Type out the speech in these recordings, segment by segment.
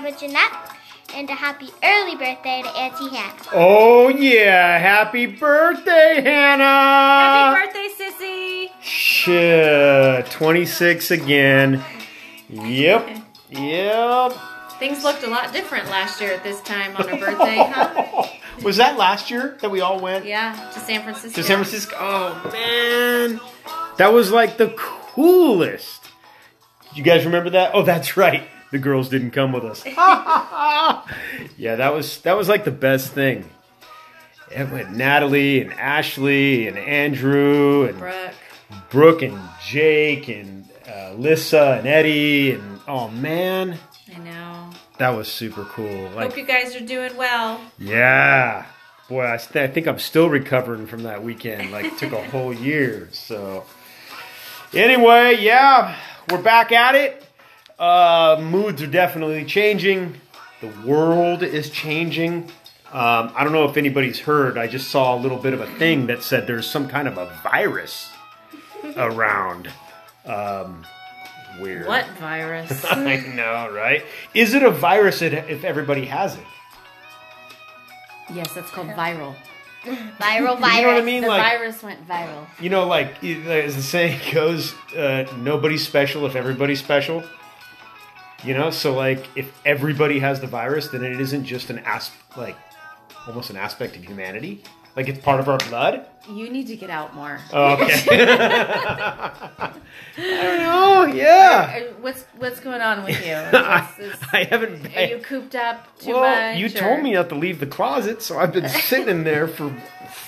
grandma Jeanette and a happy early birthday to Auntie Hannah. Oh yeah, happy birthday, Hannah! Happy birthday, sissy! Shit, 26 again. Yep, yep. Things looked a lot different last year at this time on her birthday, huh? Was that last year that we all went Yeah, to San Francisco. to San Francisco? Oh man, that was like the coolest. You guys remember that? Oh, that's right. The girls didn't come with us. yeah, that was that was like the best thing. It went Natalie and Ashley and Andrew and Brooke. Brooke and Jake and uh, Lissa and Eddie and oh man, I know. that was super cool. Like Hope you guys are doing well. yeah, boy, I, st- I think I'm still recovering from that weekend. Like it took a whole year. So anyway, yeah, we're back at it. Uh, moods are definitely changing. The world is changing. Um, I don't know if anybody's heard. I just saw a little bit of a thing that said there's some kind of a virus around. Um, weird. What virus? I know, right? Is it a virus if if everybody has it? yes, that's called viral. Viral virus. You know what I mean? The like, virus went viral. you know, like as the saying goes, uh, nobody's special if everybody's special. You know, so like if everybody has the virus, then it isn't just an as like almost an aspect of humanity. Like it's part of our blood. You need to get out more. Oh, okay. I don't know. Yeah. What's what's going on with you? I, I haven't. are you cooped up too well, much? you or- told me not to leave the closet, so I've been sitting in there for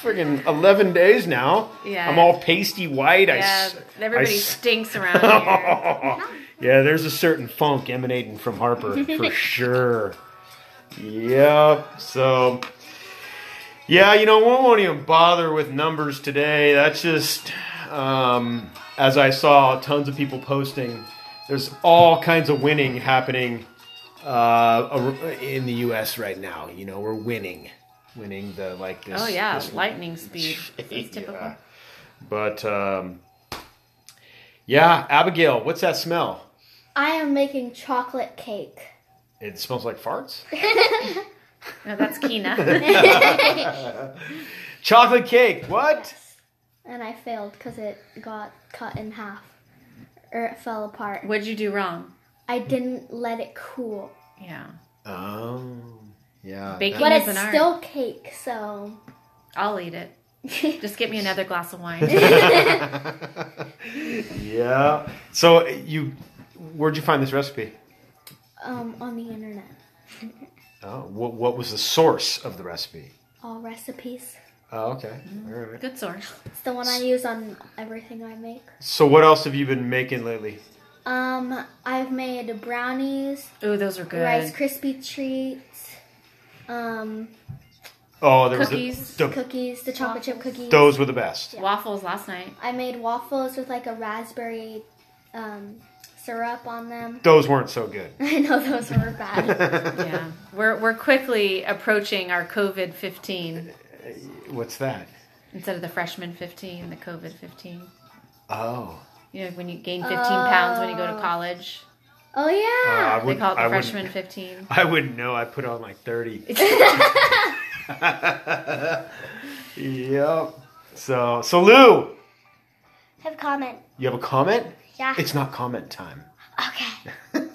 friggin' eleven days now. Yeah. I'm all pasty white. I Yeah, s- everybody I stinks around here. Yeah, there's a certain funk emanating from Harper for sure. Yep. So, yeah, you know, we won't even bother with numbers today. That's just, um, as I saw tons of people posting, there's all kinds of winning happening uh, in the U.S. right now. You know, we're winning, winning the like this. Oh yeah, this lightning speed. That's typical. Yeah. But um, yeah, Abigail, what's that smell? I am making chocolate cake. It smells like farts. No, that's Kina. Chocolate cake. What? And I failed because it got cut in half. Or it fell apart. What'd you do wrong? I didn't let it cool. Yeah. Oh, yeah. Baking But is it's an art. still cake, so. I'll eat it. Just get me another glass of wine. yeah. So you, where'd you find this recipe? um, on the internet. Oh, what, what was the source of the recipe? Allrecipes. Oh, okay. All right. Good source. It's the one I use on everything I make. So what else have you been making lately? Um, I've made brownies, Ooh, those are good. Rice Krispie treats, um, Oh, there Cookies. was the, the cookies, the chocolate chip cookies. those were the best. Waffles last night. I made waffles with like a raspberry um, syrup on them. Those weren't so good. I know those were bad. Yeah. We're we're quickly approaching our COVID 15 What's that? instead of the freshman 15, the COVID 15. Oh. You know, when you gain 15 pounds when you go to college, oh Uh, yeah. I they call it the wouldn't- freshman 15. I wouldn't know. I put on like 30. yep. So, so Lou, Have a comment. you have a comment? Yeah. It's not comment time. Okay.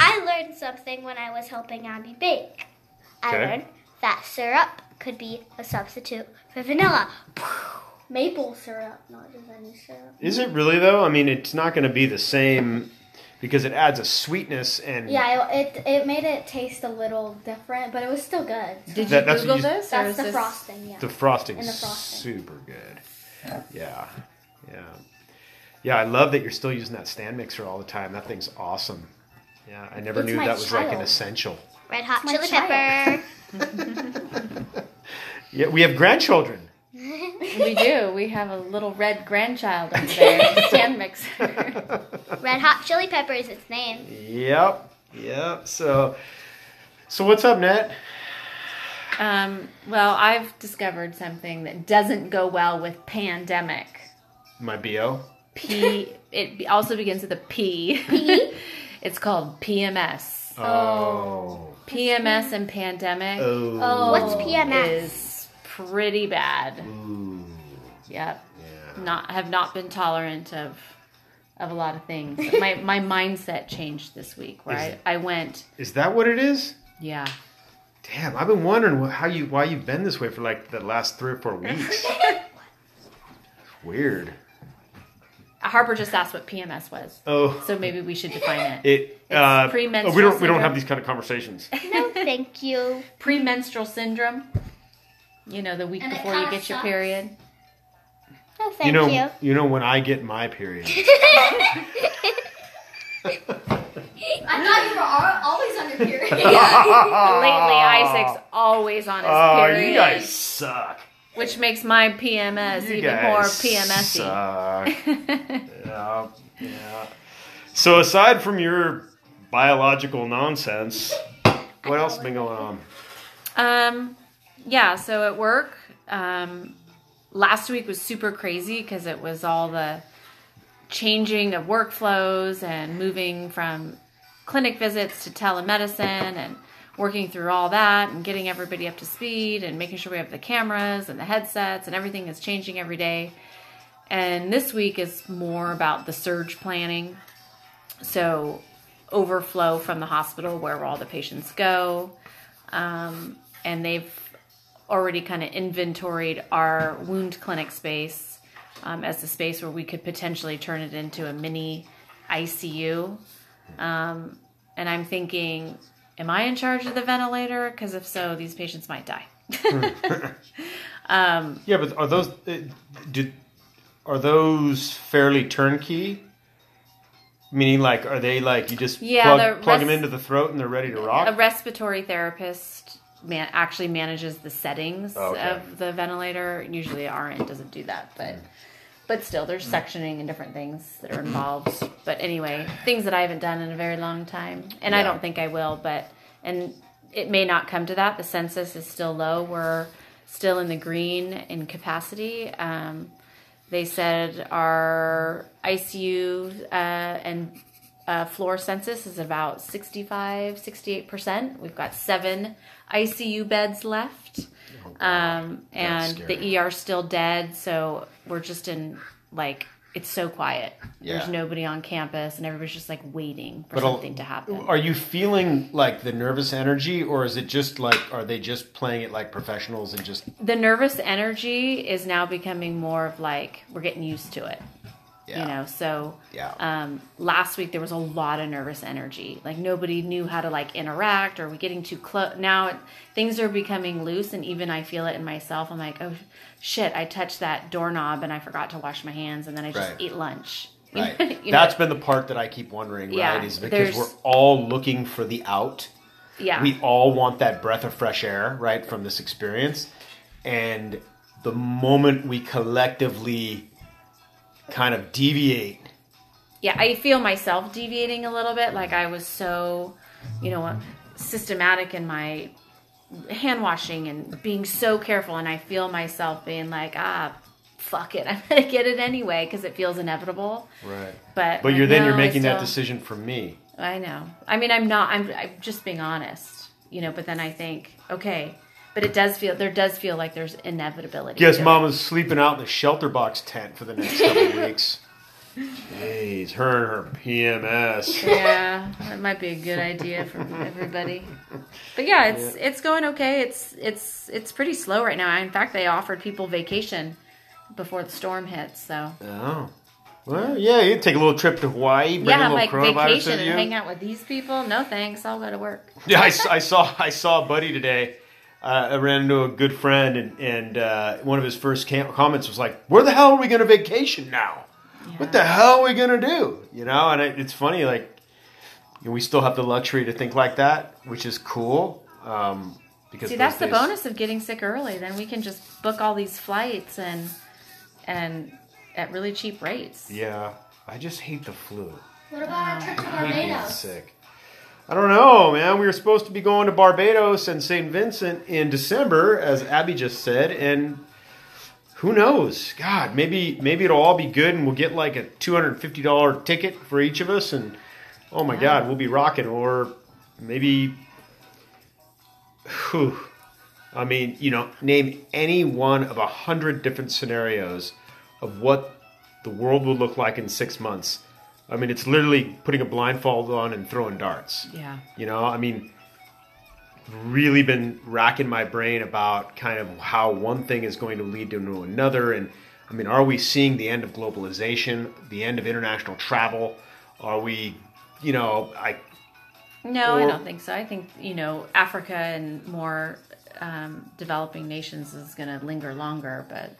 I learned something when I was helping Abby bake. I Okay. learned that syrup could be a substitute for vanilla. Maple syrup, not just any syrup. Is it really though? I mean, it's not going to be the same because it adds a sweetness and Yeah, it, it it made it taste a little different, but it was still good. Did you That- that's what Google you- this? That's the this- frosting, yeah. the frosting. And the frosting. super good. Yeah. Yeah. Yeah, I love that you're still using that stand mixer all the time. That thing's awesome. Yeah, I never It's knew my that was like an essential. Red hot my chili child. pepper. Yeah, we have grandchildren. We do. We have a little red grandchild over there, the stand mixer. Red hot chili pepper is its name. Yep. Yep. So So what's up, Nat? Um, well, I've discovered something that doesn't go well with pandemic. My bo. P. It also begins with a P. it's called PMS. Oh. PMS and pandemic Oh. Oh. What's PMS? is pretty bad. Ooh. Yep. Yeah. Not have not been tolerant of of a lot of things. my my mindset changed this week where Is- I, I went, Is that what it is? yeah. Damn, I've been wondering how you why you've been this way for like the last three or four weeks. Weird. Harper just asked what PMS was. Oh, So maybe we should define it. it. Uh, premenstrual oh, we don't. We don't have these kind of conversations. No, thank you. Premenstrual syndrome. You know, the week And before you kinda get your sucks. period. No, thank you know. you. You know when I get my period. I thought you were always on your period. Lately, Isaac's always on his Oh, period. you guys suck. Which makes my PMS You even more PMSy. suck. yeah, yeah. So aside from your biological nonsense, what else has been going on? Um, yeah, so at work, um, last week was super crazy because it was all the changing of workflows and moving from clinic visits to telemedicine and working through all that and getting everybody up to speed and making sure we have the cameras and the headsets and everything is changing every day. And this week is more about the surge planning. So, overflow from the hospital where all the patients go. Um, and they've already kind of inventoried our wound clinic space um, as the space where we could potentially turn it into a mini ICU. Um, and I'm thinking, am I in charge of the ventilator? Because if so, these patients might die. Yeah, but are those uh, do, are those fairly turnkey? Meaning, like, are they like you just Yeah, plug, they're plug them into the throat and they're ready to rock? A respiratory therapist man actually manages the settings Oh, okay. of the ventilator. Usually, RN doesn't do that, but but still, there's suctioning and different things that are involved. But anyway, things that I haven't done in a very long time, and I Yeah. don't think I will. But and it may not come to that. The census is still low. We're still in the green in capacity. Um, they said our ICU uh, and uh, floor census is about 65, 68%. We've got seven ICU beds left. Um, and the ER still dead. So we're just in like, it's so quiet. Yeah. There's nobody on campus and everybody's just like waiting for But something to happen. Are you feeling like the nervous energy, or is it just like are they just playing it like professionals and just the nervous energy is now becoming more of like, we're getting used to it. Yeah you know so Yeah. um last week there was a lot of nervous energy like nobody knew how to like interact or we getting too close now it, things are becoming loose and even i feel it in myself i'm like oh shit i touched that doorknob and i forgot to wash my hands and then i just Right. ate lunch right? You know, That's been the part that I keep wondering, Yeah, right? Is because we're all looking for the out. yeah we all want that breath of fresh air, right, from this experience. And the moment we collectively kind of deviate, yeah, I feel myself deviating a little bit. Like I was so, you know, systematic in my hand washing and being so careful, and I feel myself being like, ah, fuck it, I'm gonna get it anyway because it feels inevitable. right? But But you're then no, you're making that decision for me. I know. I mean, I'm not. I'm, I'm just being honest, you know. But then I think, okay, but it does feel there does feel like there's inevitability. Guess. Mama's sleeping out in the shelter box tent for the next couple of weeks. Jeez, her and her PMS. yeah, that might be a good idea for everybody. But yeah, it's it's going okay. It's it's it's pretty slow right now. In fact, they offered people vacation before the storm hits. So Oh. Well, yeah, you take a little trip to Hawaii, bring yeah, a little like vacation and hang out with these people. No thanks. I'll go to work. Yeah, I saw I saw a buddy today. Uh, I ran into a good friend, and and uh, one of his first cam- comments was like, "Where the hell are we going to vacation now? What the hell are we going to do?" You know, and it, it's funny, like you know, we still have the luxury to think like that, which is cool. Um, because See, those that's the bonus of getting sick early. Then we can just book all these flights and and at really cheap rates. Yeah, I just hate the flu. What about our trip to I hate being Barbados? sick. I don't know, man. We were supposed to be going to Barbados and St. Vincent in December, as Abby just said, and who knows? God, maybe maybe it'll all be good, and we'll get like a two hundred and fifty dollar ticket for each of us, and oh my God, we'll be rocking. Or maybe, whew, I mean, you know, name any one of a hundred different scenarios of what the world will look like in six months. I mean, it's literally putting a blindfold on and throwing darts. Yeah. You know, I mean, really been racking my brain about kind of how one thing is going to lead to another. And I mean, are we seeing the end of globalization, the end of international travel? Are we, you know, I No, I don't think so. I think you know Africa and more um, developing nations is going to linger longer, but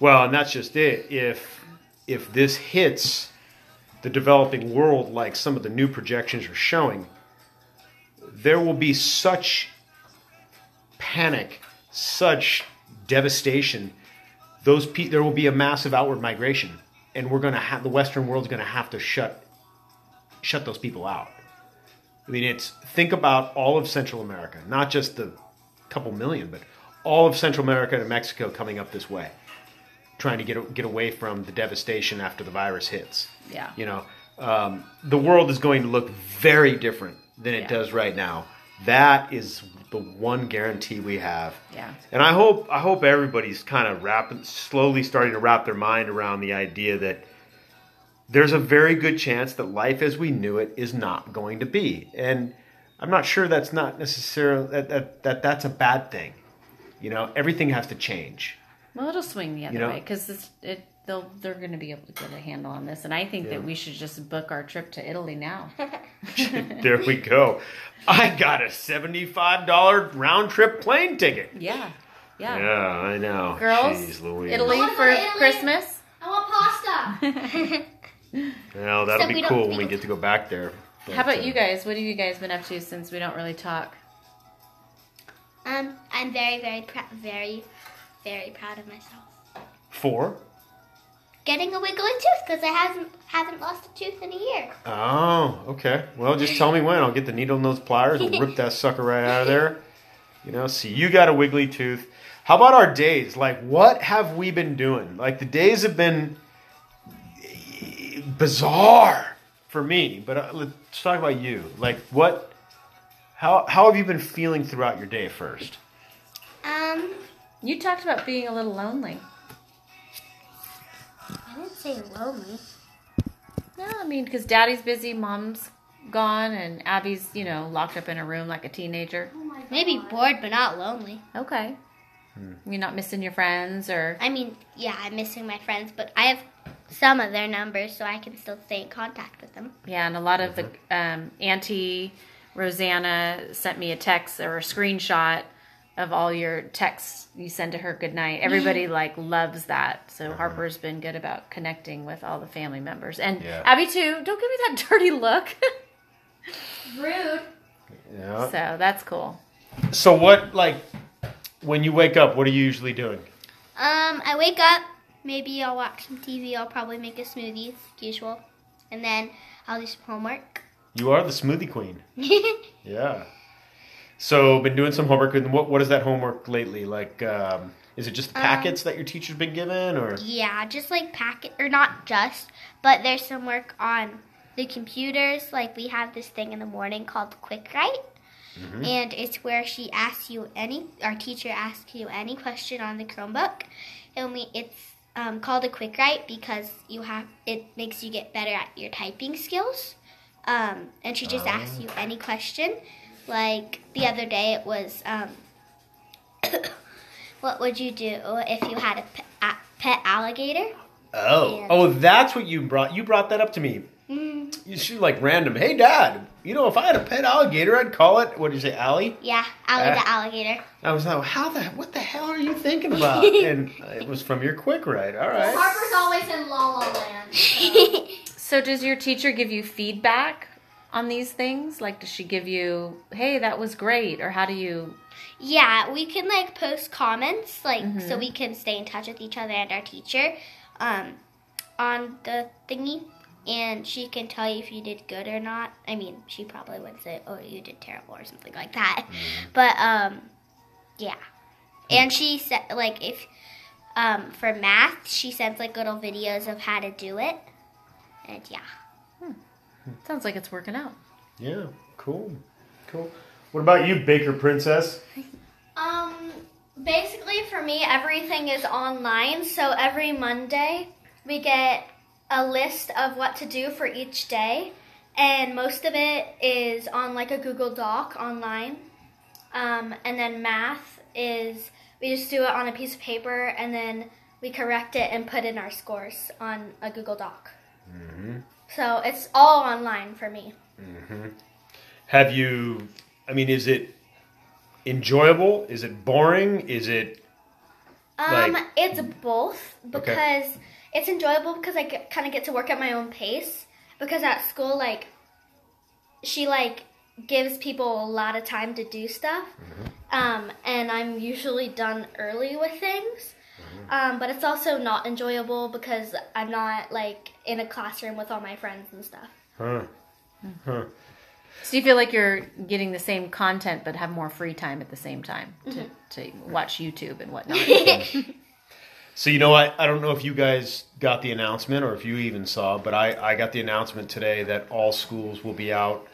Well, and that's just it. If if this hits the developing world like some of the new projections are showing, there will be such panic, such devastation. Those pe- there will be a massive outward migration, and we're going to have the Western world's going to have to shut shut those people out. I mean, it's think about all of Central America, not just the couple million, but all of Central America and Mexico coming up this way trying to get get away from the devastation after the virus hits. Yeah. You know, um, the world is going to look very different than it Yeah. does right now. That is the one guarantee we have. Yeah. And I hope I hope everybody's kind of wrapping slowly starting to wrap their mind around the idea that there's a very good chance that life as we knew it is not going to be. And I'm not sure that's not necessarily that, that, that that's a bad thing. You know, everything has to change. Well, it'll swing the other You know- way because it they'll they're going to be able to get a handle on this, and I think Yeah. that we should just book our trip to Italy now. there we go. I got a $75 round trip plane ticket. yeah, yeah. Yeah, I know. Girls, Jeez Louise. Italy I wanna go for Italy. Christmas. I want pasta. Well, that'll So be we cool when we get to go back there. How about But, you uh, guys? What have you guys been up to since we don't really talk? Um, I'm very, very, pr- very, very proud of myself. Four? Getting a wiggly tooth because I haven't haven't lost a tooth in a year. Oh, okay. Well, just tell me when. I'll get the needle nose pliers and rip that sucker right out of there. You know, see, you got a wiggly tooth. How about our days? Like, what have we been doing? Like, the days have been bizarre for me. But uh, let's talk about you. Like, what? How how have you been feeling throughout your day? First. Um, You talked about being a little lonely. I didn't say lonely. No, I mean because Daddy's busy, Mom's gone, and Abby's you know locked up in a room like a teenager. Oh. Maybe bored, but not lonely. Okay. You're not missing your friends, or I mean, yeah, I'm missing my friends, but I have some of their numbers, so I can still stay in contact with them. yeah, and a lot of the um, Auntie Rosanna sent me a text or a screenshot of all your texts you send to her good night. Everybody like loves that. So Harper's been good about connecting with all the family members. And Yeah. Abby too. Don't give me that dirty look. Rude. Yeah. so that's cool. So what, like, when you wake up, what are you usually doing? Um, I wake up, maybe I'll watch some TV, I'll probably make a smoothie, as usual, and then I'll do some homework. You are the smoothie queen. Yeah. So, been doing some homework. And what what is that homework lately? Like, um, is it just the packets that your teacher's been given, or yeah, just like packet, or not just, but there's some work on the computers. Like we have this thing in the morning called Quick Write. And it's where she asks you any, our teacher asks you any question on the Chromebook. And we, it's um, called a quick write because you have, it makes you get better at your typing skills. Um, and she just asks you any question. Like the other day, it was, um, what would you do if you had a pet, a pet alligator? oh, Yeah. oh, that's what you brought. You brought that up to me. Mm, You should like random. Hey, Dad. You know, if I had a pet alligator, I'd call it. What did you say, Allie? yeah, Allie Ah. the alligator. I was like, how the what the hell are you thinking about? and it was from your quick write. All right. Harper's always in La La Land. so- So does your teacher give you feedback on these things? Like does she give you, "Hey, that was great," or how do you Yeah, we can like post comments, like so we can stay in touch with each other and our teacher, um, on the thingy, and she can tell you if you did good or not. I mean, she probably would say, "Oh, you did terrible" or something like that. But um, yeah, and she said like if um, for math, she sends like little videos of how to do it. And yeah. Sounds like it's working out. Yeah, cool, cool. What about you, Baker Princess? Um, basically for me, everything is online. So every Monday, we get a list of what to do for each day, and most of it is on like a Google Doc online. Um, and then math is we just do it on a piece of paper, and then we correct it and put in our scores on a Google Doc. So it's all online for me. Have you? I mean, is it enjoyable? Is it boring? Is it? Um, it's both because Okay. it's enjoyable because I kind of get to work at my own pace. Because at school, like, she like gives people a lot of time to do stuff, um, and I'm usually done early with things. Um, but it's also not enjoyable because I'm not like in a classroom with all my friends and stuff. Huh. Huh. So you feel like you're getting the same content but have more free time at the same time to, Mm-hmm. to watch YouTube and whatnot. So you know what? I don't know if you guys got the announcement or if you even saw, but I, I got the announcement today that all schools will be out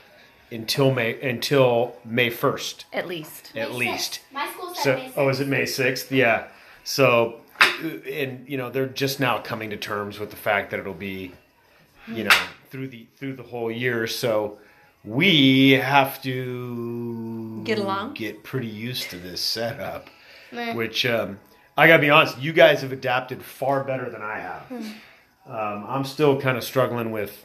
until May until May first at least. at May least. 6th. My school said So May 6th. oh, is it May sixth? Yeah. So, and you know they're just now coming to terms with the fact that it'll be, you know, through the through the whole year. So we have to Get along? get pretty used to this setup. Meh. Which um, I gotta be honest, you guys have adapted far better than I have. Um, I'm still kind of struggling with,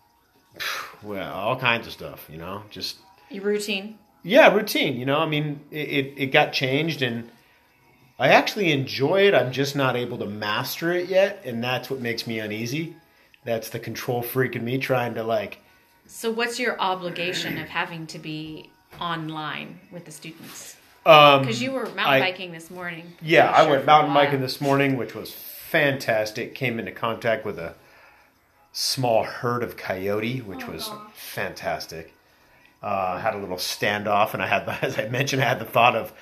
well, all kinds of stuff. You know, just Your routine. yeah, routine. You know, I mean, it, it, it got changed, and I actually enjoy it. I'm just not able to master it yet, and that's what makes me uneasy. That's the control freak in me trying to like. So what's your obligation of having to be online with the students? Um, Because you were mountain I- biking this morning. Yeah, I'm I went mountain biking this morning, which was fantastic. Came into contact with a small herd of coyote, which was fantastic. Uh, had a little standoff, and I had, as I mentioned, I had the thought of,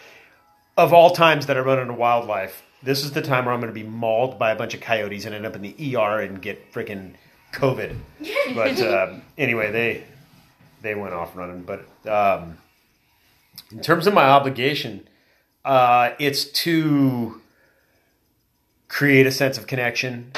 of all times that I run into wildlife, this is the time where I'm going to be mauled by a bunch of coyotes and end up in the ER and get freaking COVID. But um, anyway, they they went off running. But um, in terms of my obligation, uh, it's to create a sense of connection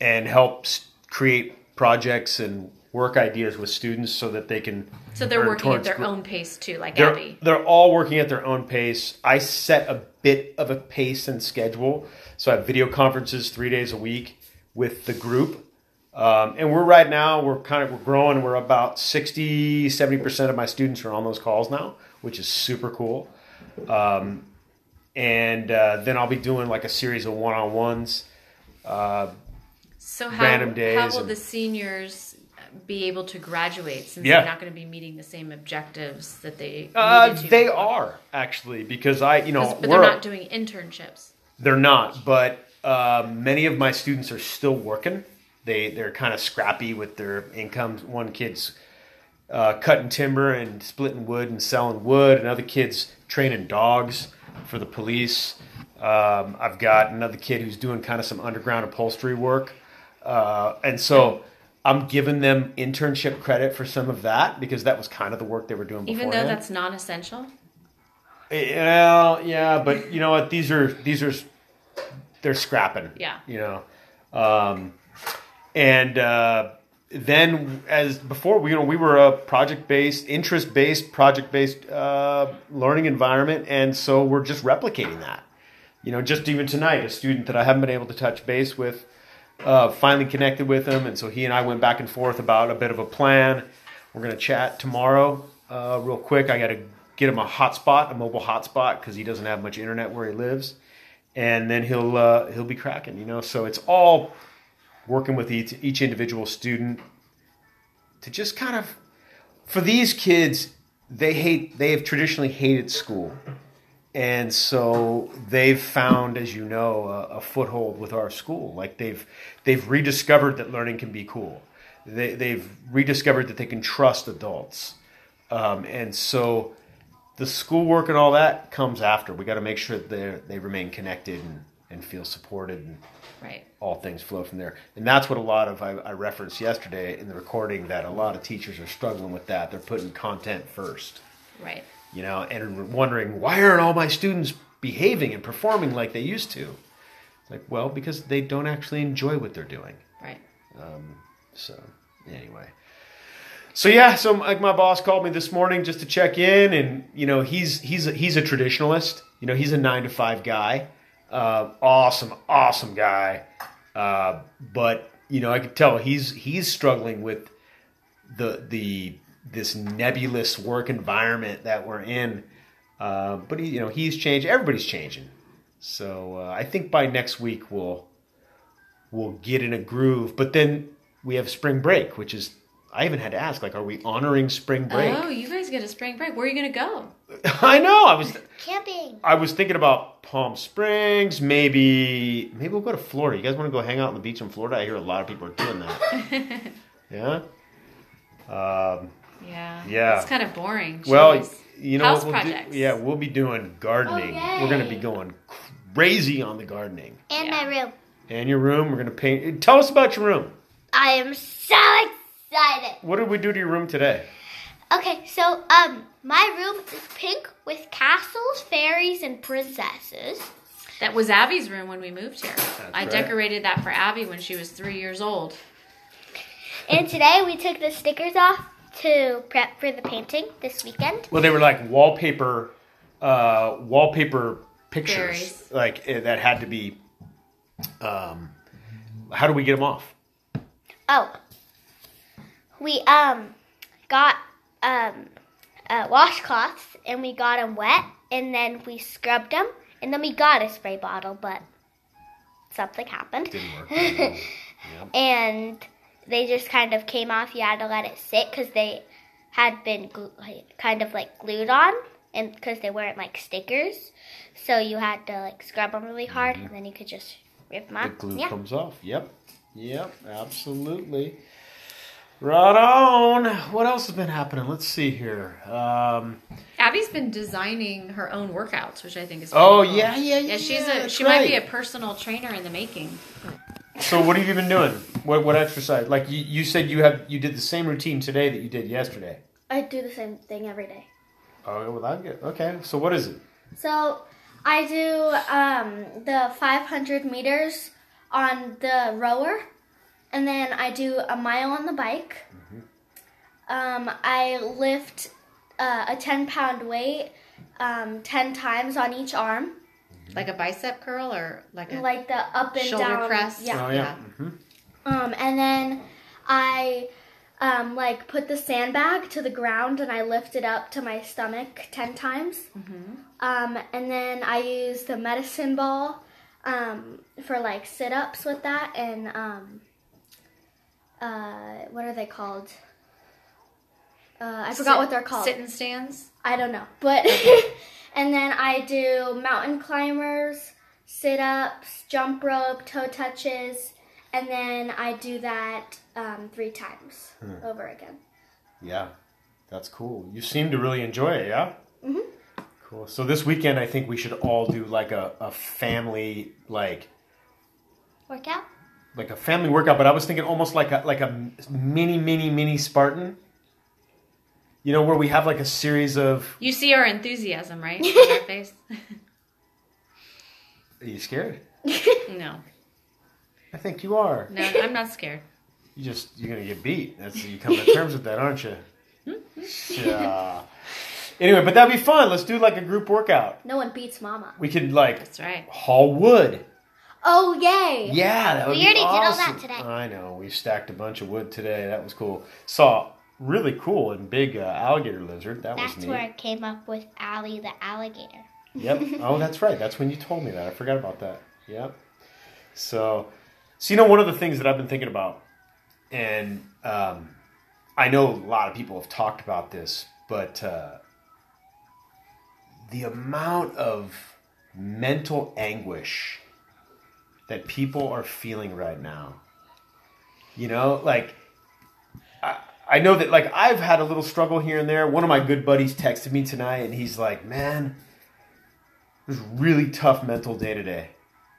and help create projects and work ideas with students so that they can. So they're working at their gr- own pace too, like They're, Abby. they're all working at their own pace. I set a bit of a pace and schedule. So I have video conferences three days a week with the group. Um, and we're right now, we're kind of, we're growing. We're about 60, 70% of my students are on those calls now, which is super cool. Um, and uh, then I'll be doing like a series of one-on-ones. Uh, So how, random days how will and- the seniors be able to graduate since Yeah. they're not going to be meeting the same objectives that they uh, to they before? are actually because I, you know, but we're, they're not doing internships. They're not, but uh, many of my students are still working. They they're kind of scrappy with their income. One kid's uh, cutting timber and splitting wood and selling wood. Another kid's training dogs for the police. Um, I've got another kid who's doing kind of some underground upholstery work, uh, and so I'm giving them internship credit for some of that because that was kind of the work they were doing Even beforehand. though that's non-essential. Well, yeah, but you know what? These are these are they're scrapping. Yeah. You know, um, and uh, then as before, we you know we were a project based, interest based, project based uh, learning environment, and so we're just replicating that. You know, just even tonight, a student that I haven't been able to touch base with, uh, finally connected with him, and so he and I went back and forth about a bit of a plan. We're gonna chat tomorrow, uh, real quick. I got to get him a hotspot, a mobile hotspot, because he doesn't have much internet where he lives, and then he'll uh, he'll be cracking. You know, so it's all working with each each individual student to just kind of for these kids they hate they have traditionally hated school and so they've found as you know a, a foothold with our school like they've they've rediscovered that learning can be cool they, they've rediscovered that they can trust adults um, and so the schoolwork and all that comes after we got to make sure that they they remain connected and, and feel supported and Right. all things flow from there. And that's what a lot of I, I referenced yesterday in the recording that a lot of teachers are struggling with that. They're putting content first, Right. You know, and wondering why aren't all my students behaving and performing like they used to? It's like, well, because they don't actually enjoy what they're doing. Right. So anyway, so yeah, so like my boss called me this morning just to check in, and you know he's he's a, he's a traditionalist. You know he's a nine to five guy. Uh, awesome, awesome guy. Uh, but you know I could tell he's he's struggling with the the this nebulous work environment that we're in. Uh, but he, you know he's changed. Everybody's changing. So uh, I think by next week we'll we'll get in a groove. But then we have spring break, which is I even had to ask, like, are we honoring spring break? Oh, you guys get a spring break. Where are you going to go? I know. I was Camping. I was thinking about Palm Springs. Maybe maybe we'll go to Florida. You guys want to go hang out on the beach in Florida? I hear a lot of people are doing that. yeah. Um, Yeah. Yeah. It's kind of boring. well, Jeez. you know House what we'll projects. do? Yeah, we'll be doing gardening. Oh, We're going to be going crazy on the gardening. And Yeah. my room. And your room, we're going to paint. Tell us about your room. I am so excited. What did we do to your room today? Okay, so um, my room is pink with castles, fairies, and princesses. That was Abby's room when we moved here. I right. decorated that for Abby when she was three years old. And today we took the stickers off to prep for the painting this weekend. Well, they were like wallpaper, uh, wallpaper pictures, like eh, that had to be. Um, how do we get them off? Oh, we um got um uh, washcloths and we got them wet and then we scrubbed them and then we got a spray bottle, but something happened. Didn't work. Yep. and they just kind of came off. You had to let it sit because they had been glu- kind of like glued on, and because they weren't like stickers, so you had to like scrub them really hard, and then you could just rip them off. the off. glue Yeah. comes off. Yep, yep, absolutely. Right on. What else has been happening? Let's see here. Um, Abby's been designing her own workouts, which I think is oh cool. yeah, yeah, yeah. Yeah, she's yeah, a that's she might be a personal trainer in the making. So what have you been doing? What what exercise? Like you, you said you have you did the same routine today that you did yesterday. I do the same thing every day. Oh well, that's good. Okay, so what is it? So I do um, the 500 meters on the rower, and then I do a mile on the bike. Um, I lift uh, a 10 pound weight um, 10 times on each arm, Like a bicep curl or like a like the up and shoulder down. press. Yeah. Oh yeah. hmm Um, and then I um, like put the sandbag to the ground and I lift it up to my stomach ten times. Mm-hmm. Um, and then I use the medicine ball um, for like sit ups with that and um, uh, what are they called? Uh, I forgot Sit- what they're called. Sit and stands. I don't know. But and then I do mountain climbers, sit ups, jump rope, toe touches, and then I do that um, three times over again. Yeah, that's cool. You seem to really enjoy it, yeah? Mm-hmm. Cool. So this weekend, I think we should all do like a, a family, like Workout. like a family workout. But I was thinking almost like a like a mini, mini, mini Spartan. You know, where we have like a series of. You see our enthusiasm, right? On our face. Are you scared? No, I think you are. no, I'm not scared. You just you're gonna get beat. That's you come to terms with that, aren't you? yeah. Anyway, but that'd be fun. Let's do like a group workout. No one beats Mama. We could like That's right. haul wood. Oh yay! Yeah, that would We be already did all awesome. that today. I know. We stacked a bunch of wood today. That was cool. Saw really cool and big uh, alligator lizard. That That's was neat. where I came up with Allie the alligator. Yep. Oh, that's right. That's when you told me that. I forgot about that. Yep. So, so you know, one of the things that I've been thinking about, and um, I know a lot of people have talked about this, but uh, the amount of mental anguish that people are feeling right now. You know, like I, I know that like I've had a little struggle here and there. One of my good buddies texted me tonight, and he's like, "Man." It was a really tough mental day today.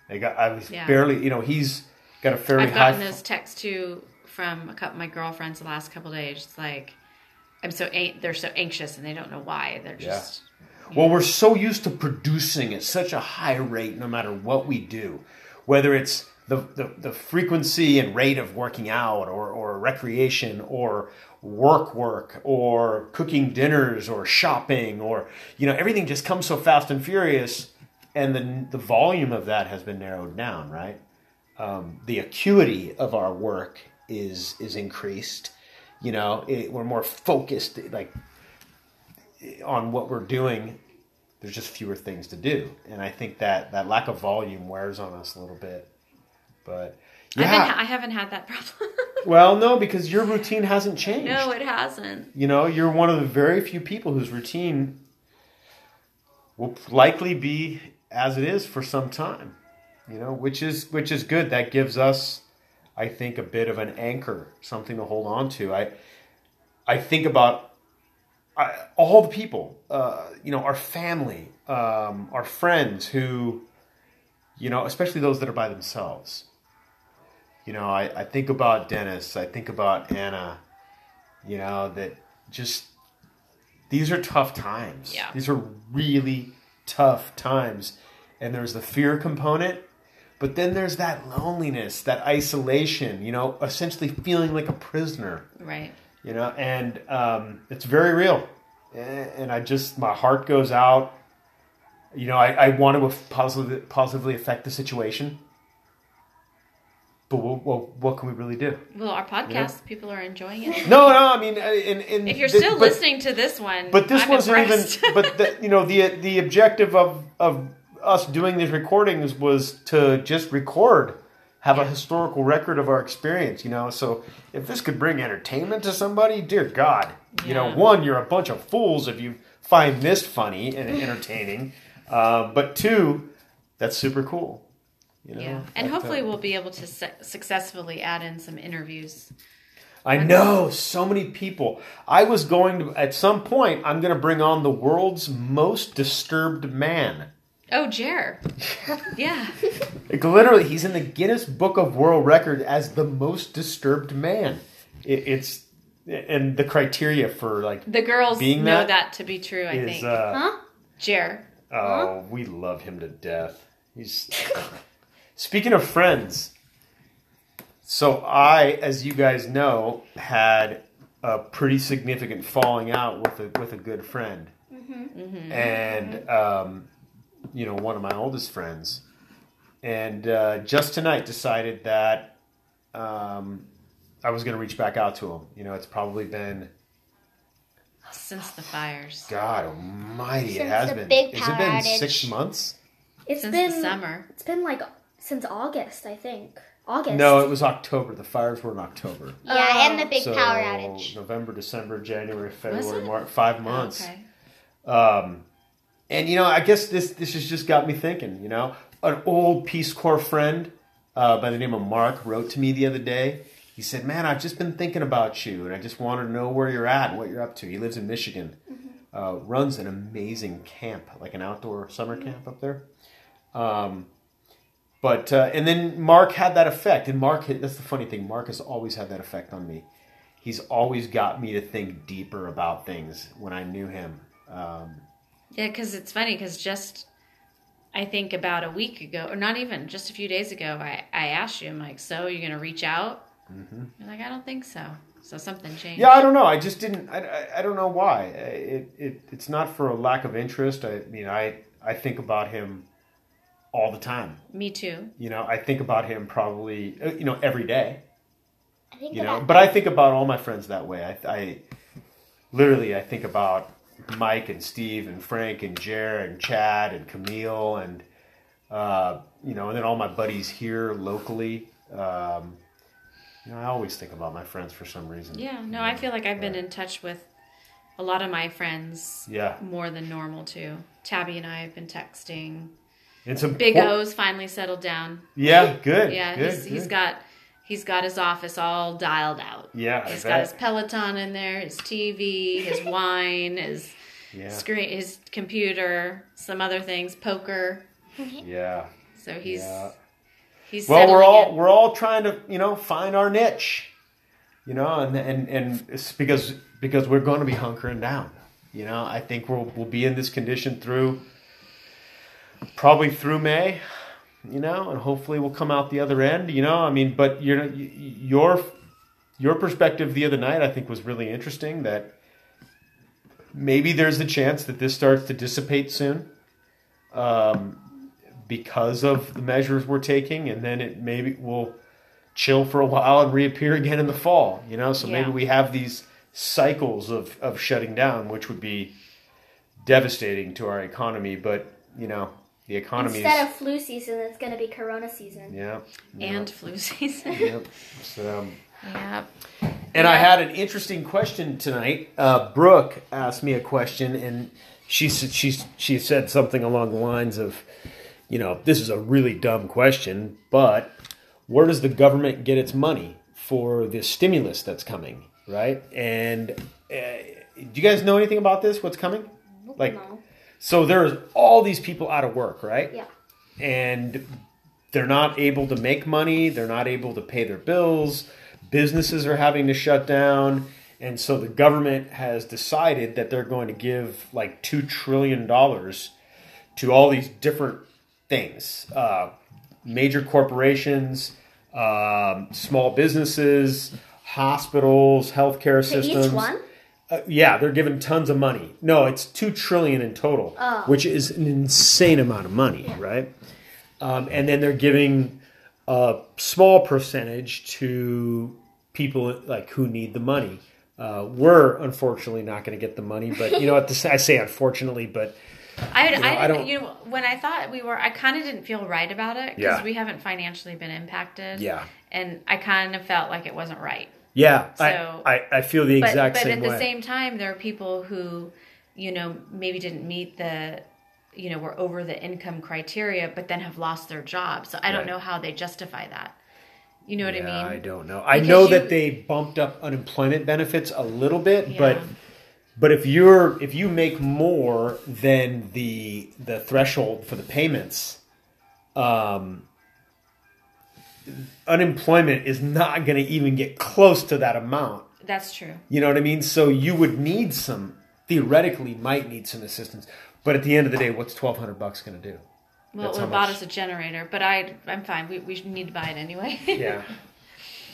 I got I was Yeah. barely, you know, he's got a fairly I've high. gotten those texts too from a couple my girlfriends the last couple days. It's like I'm so an- they're so anxious and they don't know why. They're Yeah. just Well, we're so used to producing at such a high rate, no matter what we do, whether it's the, the, the frequency and rate of working out or, or recreation or work work or cooking dinners or shopping or, you know, everything just comes so fast and furious. And the, the volume of that has been narrowed down, right? Um, the acuity of our work is is increased. You know, it, we're more focused, like on what we're doing, there's just fewer things to do, and I think that that lack of volume wears on us a little bit. But I, haven't, yeah, I haven't had that problem. well, no, because your routine hasn't changed. no, it hasn't. You know, you're one of the very few people whose routine will likely be as it is for some time. You know, which is which is good. That gives us, I think, a bit of an anchor, something to hold on to. I I think about I, all the people, uh, you know, our family, um, our friends who, you know, especially those that are by themselves. You know, I, I think about Dennis. I think about Anna. You know that just these are tough times. Yeah. These are really tough times, and there's the fear component, but then there's that loneliness, that isolation. You know, essentially feeling like a prisoner Right. you know and um, it's very real and i just my heart goes out you know i, I want to positively affect the situation but what, what, what can we really do? Well, our podcast people are enjoying it. no no i mean uh, in, in If you're the- still but- listening to this one, but this I'm wasn't impressed. even but the, you know the the objective of of us doing these recordings was to just record have a historical record of our experience you know? So if this could bring entertainment to somebody dear god you know one you're a bunch of fools if you find this funny and entertaining. Uh, but two that's super cool you know yeah, and That, uh, hopefully we'll be able to su- successfully add in some interviews. I know so many people. I was going to at some point. I'm going to bring on the world's most disturbed man. Oh, Jer. yeah. Like literally, he's in the Guinness Book of World Record as the most disturbed man. It, it's and the criteria for like The girls Being know that that, to be true, I is think. uh, Huh? Jer. oh we love him to death. He's speaking of friends. So I, as you guys know, had a pretty significant falling out with a with a good friend, and um, you know one of my oldest friends, and uh, just tonight decided that um, I was going to reach back out to him. You know, it's probably been Since the fires. God Almighty, it has the been. big Has it been outage. six months? It's Since been the summer. It's been like since August, I think. August. No, it was October. The fires were in October. Yeah, and the big so power outage. November, December, January, February, it? March, five Oh, months. okay. Um, and you know, I guess this this has just got me thinking. You know, an old Peace Corps friend uh, by the name of Mark wrote to me the other day. He said, "Man, I've just been thinking about you, and I just wanted to know where you're at and what you're up to." He lives in Michigan, Mhm. uh, runs an amazing camp, like an outdoor summer camp up there. Um, but uh, and then Mark had that effect, and Mark that's the funny thing. Mark has always had that effect on me. He's always got me to think deeper about things when I knew him. Um, Yeah, because it's funny because just I think about a week ago, or not even just a few days ago, I, I asked you, I'm like, so you're gonna reach out? You're like, I don't think so. So something changed. Mm-hmm. Yeah, I don't know. I just didn't. I, I, I don't know why. It, it it's not for a lack of interest. I mean, I I think about him all the time. Me too. You know, I think about him probably uh, you know every day. I think You know, but I think about all my friends that way. I, I literally I think about Mike and Steve and Frank and Jer and Chad and Camille and uh, you know, and then all my buddies here locally. Um, you know, I always think about my friends for some reason. Yeah, no, I feel like I've been in touch with a lot of my friends Yeah, more than normal too. Tabby and I have been texting. It's a Big O's finally settled down. Yeah, good. Yeah, good, he's, he's good. got he's got his office all dialed out. Yeah, he's got his Peloton in there, his TV, his wine, his yeah, screen, his computer, some other things, poker. Mm-hmm. yeah, So he's yeah. He's well, we're all in. we're all trying to you know find our niche, you know, and and and it's because because we're going to be hunkering down. You know, I think we'll we'll be in this condition through probably through May, you know, and hopefully we'll come out the other end. You know, I mean, but your your your perspective the other night I think was really interesting. That maybe there's a chance that this starts to dissipate soon. Um, because of the measures we're taking, and then it maybe will chill for a while and reappear again in the fall. You know, so maybe we have these cycles of of shutting down, which would be devastating to our economy. But you know, the economy Instead of flu season, it's going to be Corona season. yeah, and flu season. yep. So, yeah. and I had an interesting question tonight. Uh, Brooke asked me a question, and she s- she she said something along the lines of, you know, this is a really dumb question, but where does the government get its money for the stimulus that's coming, right? And uh, do you guys know anything about this? What's coming? Like, No. So there's all these people out of work, right? Yeah. and they're not able to make money they're not able to pay their bills businesses are having to shut down and so the government has decided that they're going to give like 2 trillion dollars to all these different things uh, major corporations um, small businesses hospitals healthcare To systems each one? Uh, yeah, they're giving tons of money. No, it's two trillion in total, Oh. which is an insane amount of money, right? Um, and then they're giving a small percentage to people like who need the money. Uh, we're unfortunately not going to get the money, but you know what? This, I say unfortunately, but I, know, I I, don't- you know, when I thought we were, I kind of didn't feel right about it because Yeah. we haven't financially been impacted. Yeah. And I kind of felt like it wasn't right. Yeah, So- I, I I feel the exact but same But at the same time, there are people who, you know, maybe didn't meet the, you know, were over the income criteria, but then have lost their job. So I don't know how they justify that. You know what yeah, I mean? I don't know. I know you- that they bumped up unemployment benefits a little bit, but but if you're if you make more than the the threshold for the payments, um, unemployment is not going to even get close to that amount. That's true. You know what I mean? So you would need some theoretically might need some assistance, but at the end of the day, what's twelve hundred bucks going to do? Well, That's it how bought much- us a generator, but I, I'm fine. We, we need to buy it anyway. Yeah,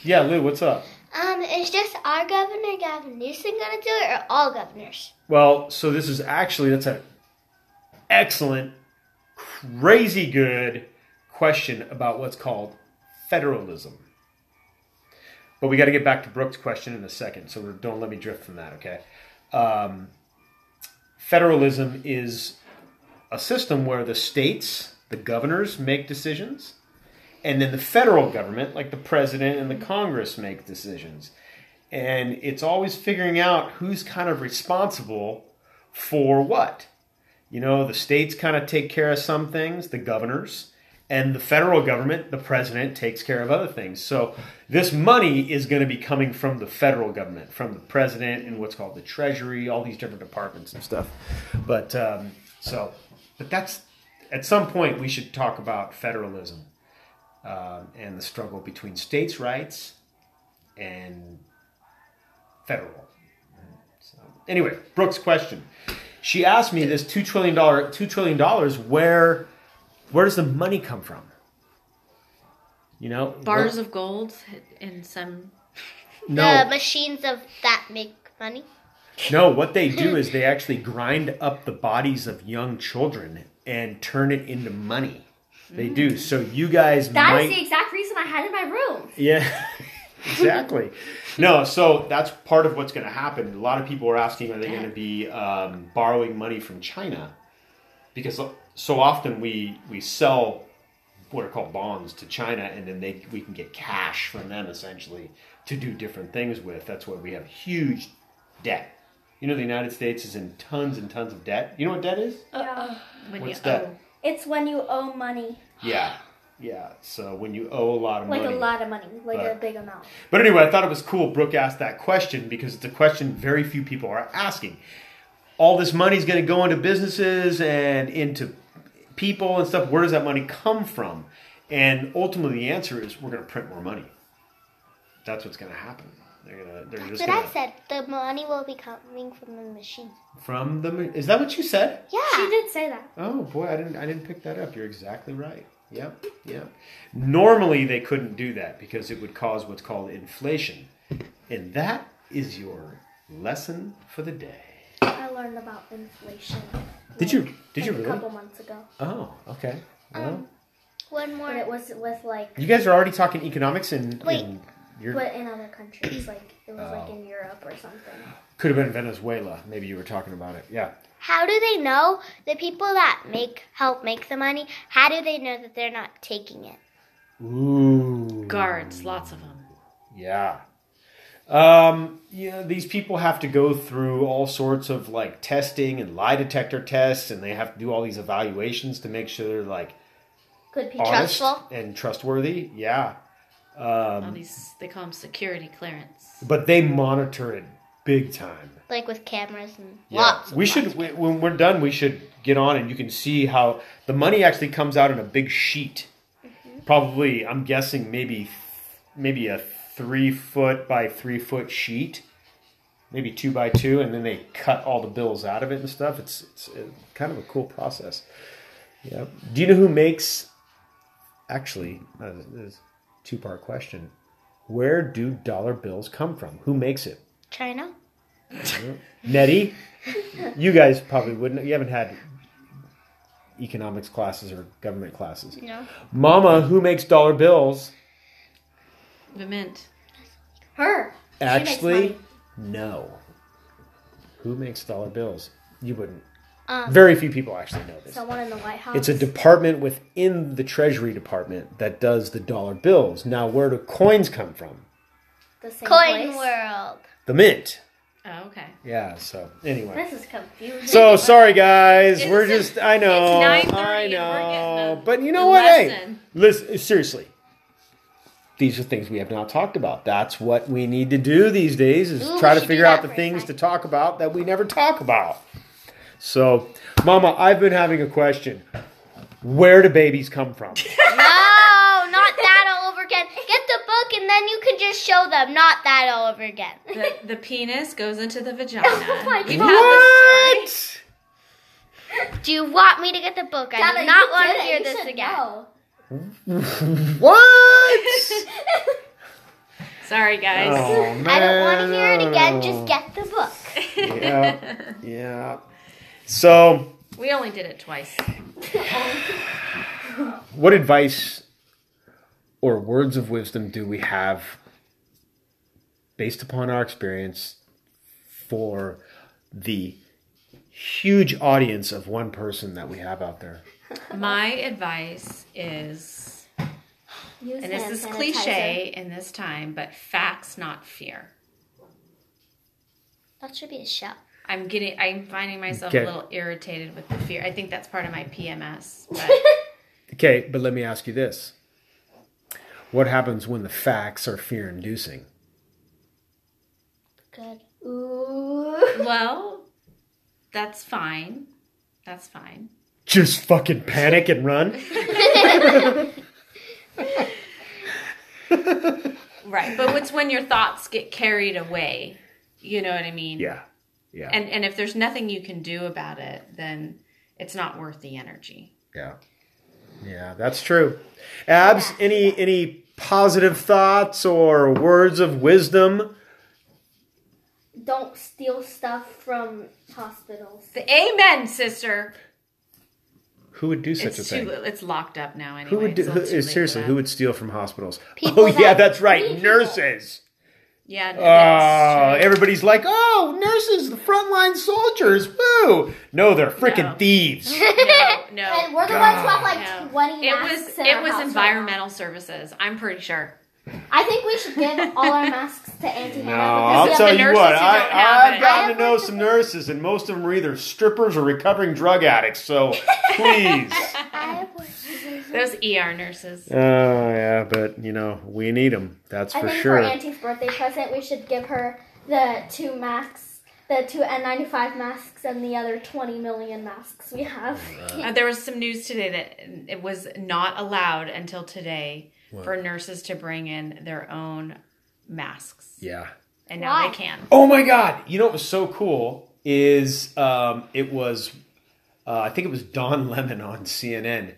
yeah. Lou, what's up? Um, is just our governor, Gavin Newsom, gonna do it, or all governors? Well, so this is actually that's a excellent, crazy good question about what's called federalism. But we got to get back to Brooke's question in a second, so don't let me drift from that. Okay, um, federalism is a system where the states, the governors, make decisions, and then the federal government, like the president and the Congress, make decisions and it's always figuring out who's kind of responsible for what. You know, the states kind of take care of some things, the governors, and the federal government, the president, takes care of other things. So this money is going to be coming from the federal government, from the president and what's called the treasury, all these different departments and stuff. But um, so, but that's at some point we should talk about federalism um, and the struggle between states' rights and federal. So, anyway, Brooke's question. She asked me this two trillion dollar two trillion dollars. Where where does the money come from? You know, Bars what- of gold and some. no, The machines of that make money. no. What they do is they actually grind up the bodies of young children and turn it into money. They do. So you guys That might is the exact reason I had it in my room. Yeah, exactly. no, so that's part of what's going to happen. A lot of people are asking, are they going to be um, borrowing money from China? Because so often we we sell what are called bonds to China, and then they we can get cash from them essentially to do different things with. That's why we have huge debt. You know, the United States is in tons and tons of debt. You know what debt is? Uh, uh, yeah. When What's you that? owe- It's when you owe money, Yeah, yeah. So when you owe a lot of like money, Like a lot of money, like a big amount. But anyway, I thought it was cool Brooke asked that question because it's a question very few people are asking. All this money is going to go into businesses and into people and stuff. Where does that money come from? And ultimately, the answer is we're going to print more money. That's what's going to happen. They're gonna. They're just But I gonna said the money will be coming from the machine. from the. Is that what you said? Yeah. She did say that. Oh boy, I didn't. I didn't pick that up. You're exactly right. Yep. Yep. Normally they couldn't do that because it would cause what's called inflation, and that is your lesson for the day. I learned about inflation. Did you? Did you really? A couple months ago. Oh, okay. Um, well, One more. But it was with like, you guys are already talking economics in, Wait. in your but in other countries, like it was like Oh. in Europe or something. could have been Venezuela. Maybe you were talking about it. Yeah. How do they know the people that make help make the money? How do they know that they're not taking it? Ooh. Guards, lots of them. Yeah. Um, you know, these people have to go through all sorts of like testing and lie detector tests, and they have to do all these evaluations to make sure they're like Good people. honest Trustful? and trustworthy. Yeah. All Um, these they call them security clearance. but they monitor it big time. Like with cameras and Yeah. lots. We lots should of- we, when we're done. We should get on, and you can see how the money actually comes out in a big sheet. Probably, I'm guessing maybe maybe a three foot by three foot sheet, maybe two by two, and then they cut all the bills out of it and stuff. It's it's uh kind of a cool process. Yeah. Do you know who makes? Actually, uh, this is a two part question. Where do dollar bills come from? Who makes it? China. Nettie, you guys probably wouldn't. You haven't had economics classes or government classes. No. Mama, who makes dollar bills? The mint. Her. makes Actually, money. no. Who makes dollar bills? You wouldn't. Um, Very few people actually know this. Someone in the White House. It's a department within the Treasury Department that does the dollar bills. Now, where do coins come from? the same Coin place. World. The mint. Oh, okay. Yeah. So anyway. This is confusing. So sorry, guys. It's- we're just. I know. it's 9:30 I and we're getting know. a- But you know what? Hey, listen. Seriously. These are things we have not talked about. That's what we need to do these days: is Ooh, try to figure out the things time. to talk about that we never talk about. So, Mama, I've been having a question. Where do babies come from? No, not that all over again. Get the book and then you can just show them. Not that all over again. The, the penis goes into the vagina. Oh my We've God. had this story. what? Do you want me to get the book? I Dada, do not want to hear You this should again. know. What? Sorry, guys. Oh, man. I don't want to hear it again. Just get the book. Yeah. Yeah. So, We only did it twice. what advice or words of wisdom do we have based upon our experience for the huge audience of one person that we have out there? My advice is, Use and this is sanitizer. cliche in this time, but facts, not fear. That should be a show. I'm getting, I'm finding myself Okay. a little irritated with the fear. I think that's part of my PMS. But Okay, but let me ask you this. What happens when the facts are fear inducing? Good. Ooh. well, that's fine. That's fine. Just fucking panic and run? Right. But it's when your thoughts get carried away. You know what I mean? Yeah. Yeah. And and if there's nothing you can do about it, then it's not worth the energy. Yeah. Yeah, that's true. Abs, any any positive thoughts or words of wisdom? Don't steal stuff from hospitals. The amen, sister. Who would do such It's a thing? too. It's locked up now. Anyway. Who would do, so who, it's too late for seriously? Who would steal from hospitals? Oh, people oh yeah, that's right, people. nurses. Yeah. Oh, that's ah, everybody's like, oh, nurses, the frontline soldiers, woo! No, they're freaking No. thieves. No, And no. we're the ones who have like No. 20 It was it was house environmental services. I'm pretty sure. Now. I think we should give all our masks to Auntie No, Hannah I'll because the tell you nurses what. who I, don't have I've it. gotten I to know some nurses, and most of them are either strippers or recovering drug addicts. So please. I was. Those ER nurses. Oh yeah, but you know we need them. That's I for think sure. for Auntie's birthday present, we should give her the two masks the two N95 masks and the other 20 million masks we have. Uh, there was some news today that it was not allowed until today for nurses to bring in their own masks, Yeah. and now Why? they can. Oh my God! You know what was so cool is um, it was uh, I think it was Don Lemon on CNN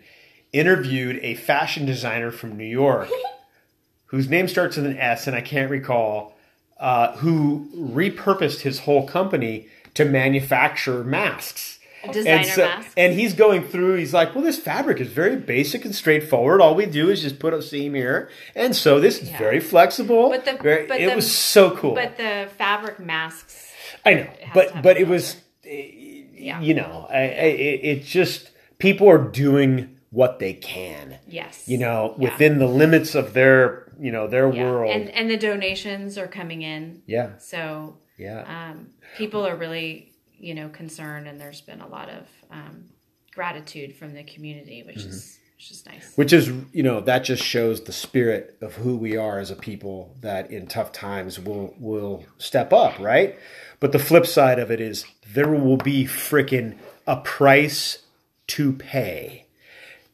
interviewed a fashion designer from New York whose name starts with an S and I can't recall uh, who repurposed his whole company to manufacture masks. Designer and, so- masks. and he's going through. He's like, "Well, this fabric is very basic and straightforward. All we do is just put a seam here, and so this is Yeah. very flexible. But the- very, but it the- was so cool. But the fabric masks, I know, but but it was, yeah, you know, I, I, it, it just people are doing what they can, yes, you know, Yeah. within the limits of their, you know, their Yeah. world. and and the donations are coming in, yeah, so yeah, um, people are really you know concern, and there's been a lot of um, gratitude from the community, which Mm-hmm. is which is nice. which is, you know, that just shows the spirit of who we are as a people that in tough times will will step up, right? But the flip side of it is there will be frickin' a price to pay.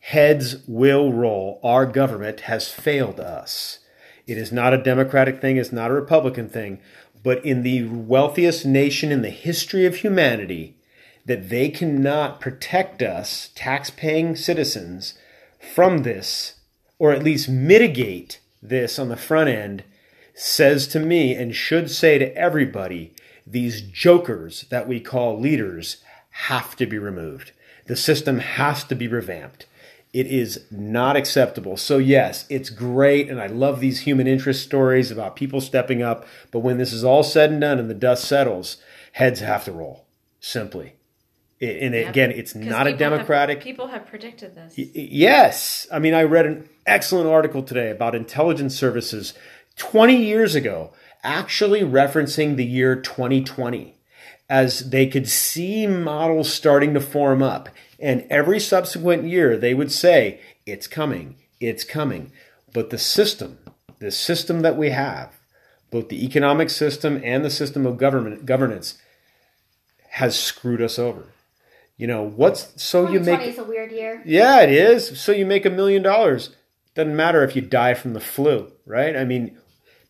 Heads will roll. Our government has failed us. It is not a Democratic thing, it's not a Republican thing, but in the wealthiest nation in the history of humanity, that they cannot protect us, tax paying citizens, from this, or at least mitigate this on the front end, says to me and should say to everybody these jokers that we call leaders have to be removed. The system has to be revamped. It is not acceptable. So, yes, it's great, and I love these human interest stories about people stepping up. But when this is all said and done and the dust settles, heads have to roll, simply. And Yep. again, it's not a people have- democratic. people have predicted this. Yes. I mean, I read an excellent article today about intelligence services 20 years ago, actually referencing the year 2020 as they could see models starting to form up. And every subsequent year, they would say, it's coming, it's coming. But the system, the system that we have, both the economic system and the system of government governance, has screwed us over. You know, what's so you make is a weird year. yeah, it is. So you make a million dollars. Doesn't matter if you die from the flu, right? I mean,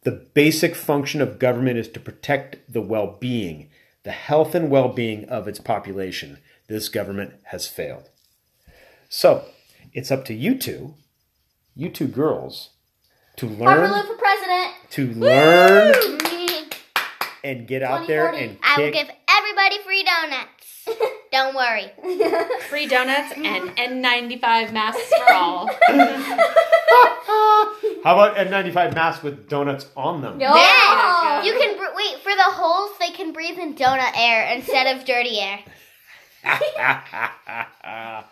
the basic function of government is to protect the well being, the health and well being of its population. This government has failed. So it's up to you two, you two girls, to Harper Lou learn, for president. to learn and get out there 2040. and I will give everybody free donuts. Don't worry. Free donuts and N95 masks for all. How about N95 masks with donuts on them? No. Yeah, you can br- wait for the holes. They can breathe in donut air instead of dirty air.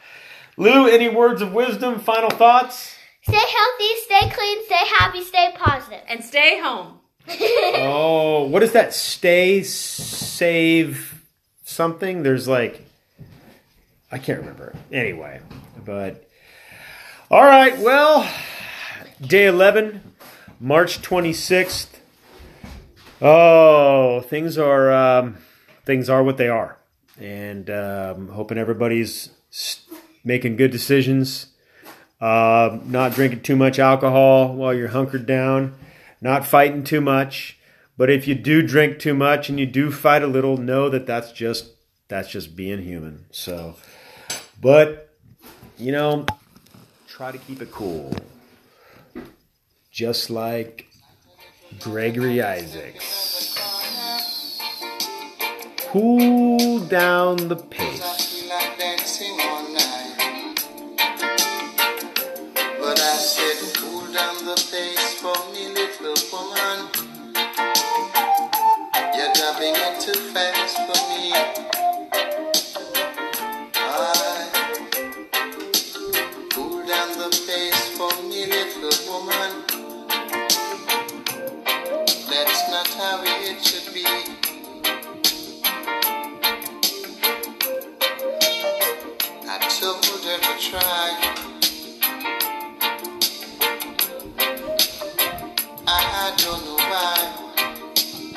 Lou, any words of wisdom, final thoughts? Stay healthy, stay clean, stay happy, stay positive. and stay home. Oh, what is that? Stay, save, something? There's like, I can't remember. Anyway, but all right. Well, day eleven, March twenty sixth. Oh, things are um, things are what they are, and um, hoping everybody's making good decisions. Uh, not drinking too much alcohol while you're hunkered down, not fighting too much. But if you do drink too much and you do fight a little, know that that's just that's just being human. So, but you know, try to keep it cool, just like Gregory Isaacs. Cool down the pace. like dancing all night. But I Told try.